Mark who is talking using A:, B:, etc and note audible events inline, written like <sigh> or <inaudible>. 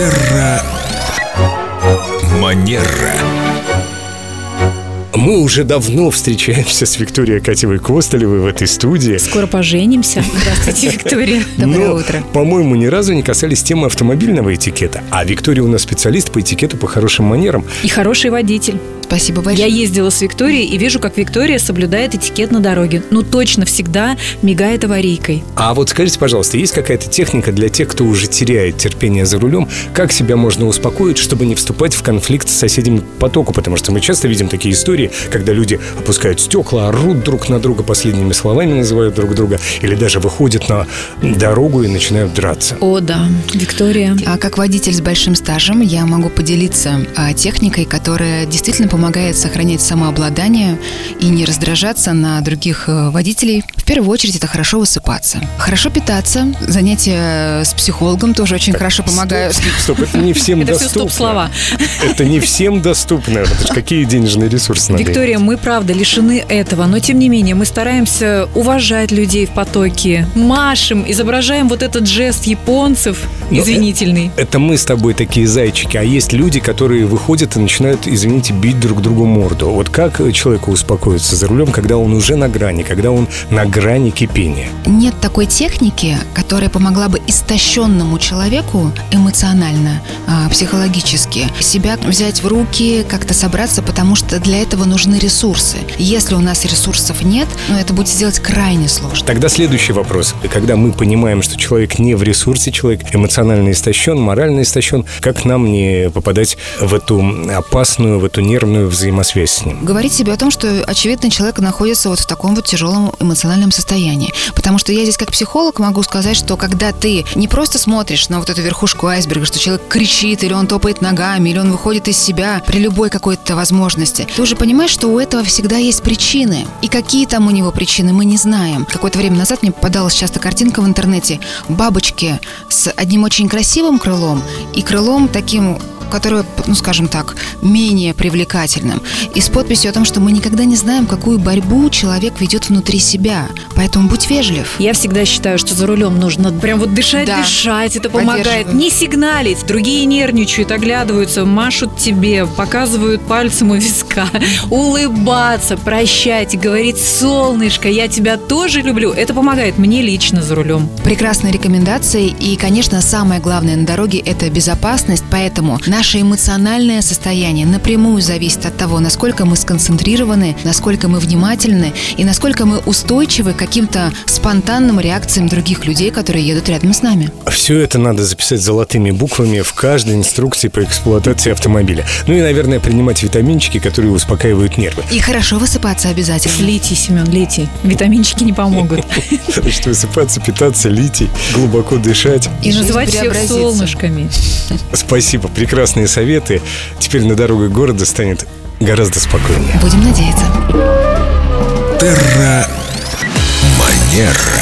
A: Терра Манера.
B: Мы уже давно встречаемся с Викторией Катевой Костолевой в этой студии.
C: Скоро поженимся. Здравствуйте, <laughs> Виктория.
D: Доброе
B: Но,
D: утро.
B: По-моему, ни разу не касались темы автомобильного этикета. А Виктория у нас специалист по этикету по хорошим манерам.
C: И хороший водитель.
D: Спасибо
C: Я
D: большое.
C: ездила с Викторией и вижу, как Виктория соблюдает этикет на дороге. Ну, точно всегда мигает аварийкой.
B: А вот скажите, пожалуйста, есть какая-то техника для тех, кто уже теряет терпение за рулем? Как себя можно успокоить, чтобы не вступать в конфликт с соседями по потоку? Потому что мы часто видим такие истории, когда люди опускают стекла, орут друг на друга, последними словами называют друг друга, или даже выходят на дорогу и начинают драться.
C: О, да, Виктория.
D: А как водитель с большим стажем я могу поделиться а, техникой, которая действительно помогает сохранять самообладание и не раздражаться на других э, водителей. В первую очередь это хорошо высыпаться. Хорошо питаться. Занятия с психологом тоже очень хорошо помогают.
B: Стоп, стоп, это не всем <laughs>
C: Это все
B: доступно.
C: стоп-слова.
B: Это не всем доступно. Это какие денежные ресурсы надо
C: Виктория, мы правда лишены этого, но тем не менее мы стараемся уважать людей в потоке, машем, изображаем вот этот жест японцев
B: Но
C: извинительный.
B: Это мы с тобой такие зайчики, а есть люди, которые выходят и начинают, извините, бить друг другу морду. Вот как человеку успокоиться за рулем, когда он уже на грани, когда он на грани кипения?
D: Нет такой техники, которая помогла бы истощенному человеку эмоционально, а, психологически себя взять в руки, как-то собраться, потому что для этого нужны ресурсы. Если у нас ресурсов нет, ну, это будет сделать крайне сложно.
B: Тогда следующий вопрос. Когда мы понимаем, что человек не в ресурсе, человек эмоционально истощен, морально истощен, как нам не попадать в эту опасную, в эту нервную взаимосвязь с ним?
D: Говорить себе о том, что, очевидно, человек находится вот в таком вот тяжелом эмоциональном состоянии. Потому что я здесь как психолог могу сказать, что когда ты не просто смотришь на вот эту верхушку айсберга, что человек кричит, или он топает ногами, или он выходит из себя при любой какой-то возможности, ты уже понимаешь, что у этого всегда есть причины. И какие там у него причины, мы не знаем. Какое-то время назад мне попадалась часто картинка в интернете бабочки с одним очень красивым крылом и крылом таким которое, ну, скажем так, менее привлекательным. И с подписью о том, что мы никогда не знаем, какую борьбу человек ведет внутри себя. Поэтому будь вежлив.
C: Я всегда считаю, что за рулем нужно прям вот дышать,
D: Да.
C: дышать. Это помогает. Не сигналить. Другие нервничают, оглядываются, машут тебе, показывают пальцем у виска. <laughs> Улыбаться, прощать, говорить, солнышко, я тебя тоже люблю. Это помогает мне лично за рулем.
D: Прекрасные рекомендации. И, конечно, самое главное на дороге – это безопасность. Поэтому наше эмоциональное состояние напрямую зависит от того, насколько мы сконцентрированы, насколько мы внимательны и насколько мы устойчивы к каким-то спонтанным реакциям других людей, которые едут рядом с нами.
B: Все это надо записать золотыми буквами в каждой инструкции по эксплуатации автомобиля. Ну и, наверное, принимать витаминчики, которые успокаивают нервы.
D: И хорошо высыпаться обязательно.
C: Литий, Семен, литий. Витаминчики не помогут. <laughs>
B: Значит, высыпаться, питаться, литий, глубоко дышать.
C: И называть всех солнышками.
B: Спасибо, прекрасные советы. Теперь на дорогах города станет гораздо спокойнее.
D: Будем надеяться.
A: Терра Манера.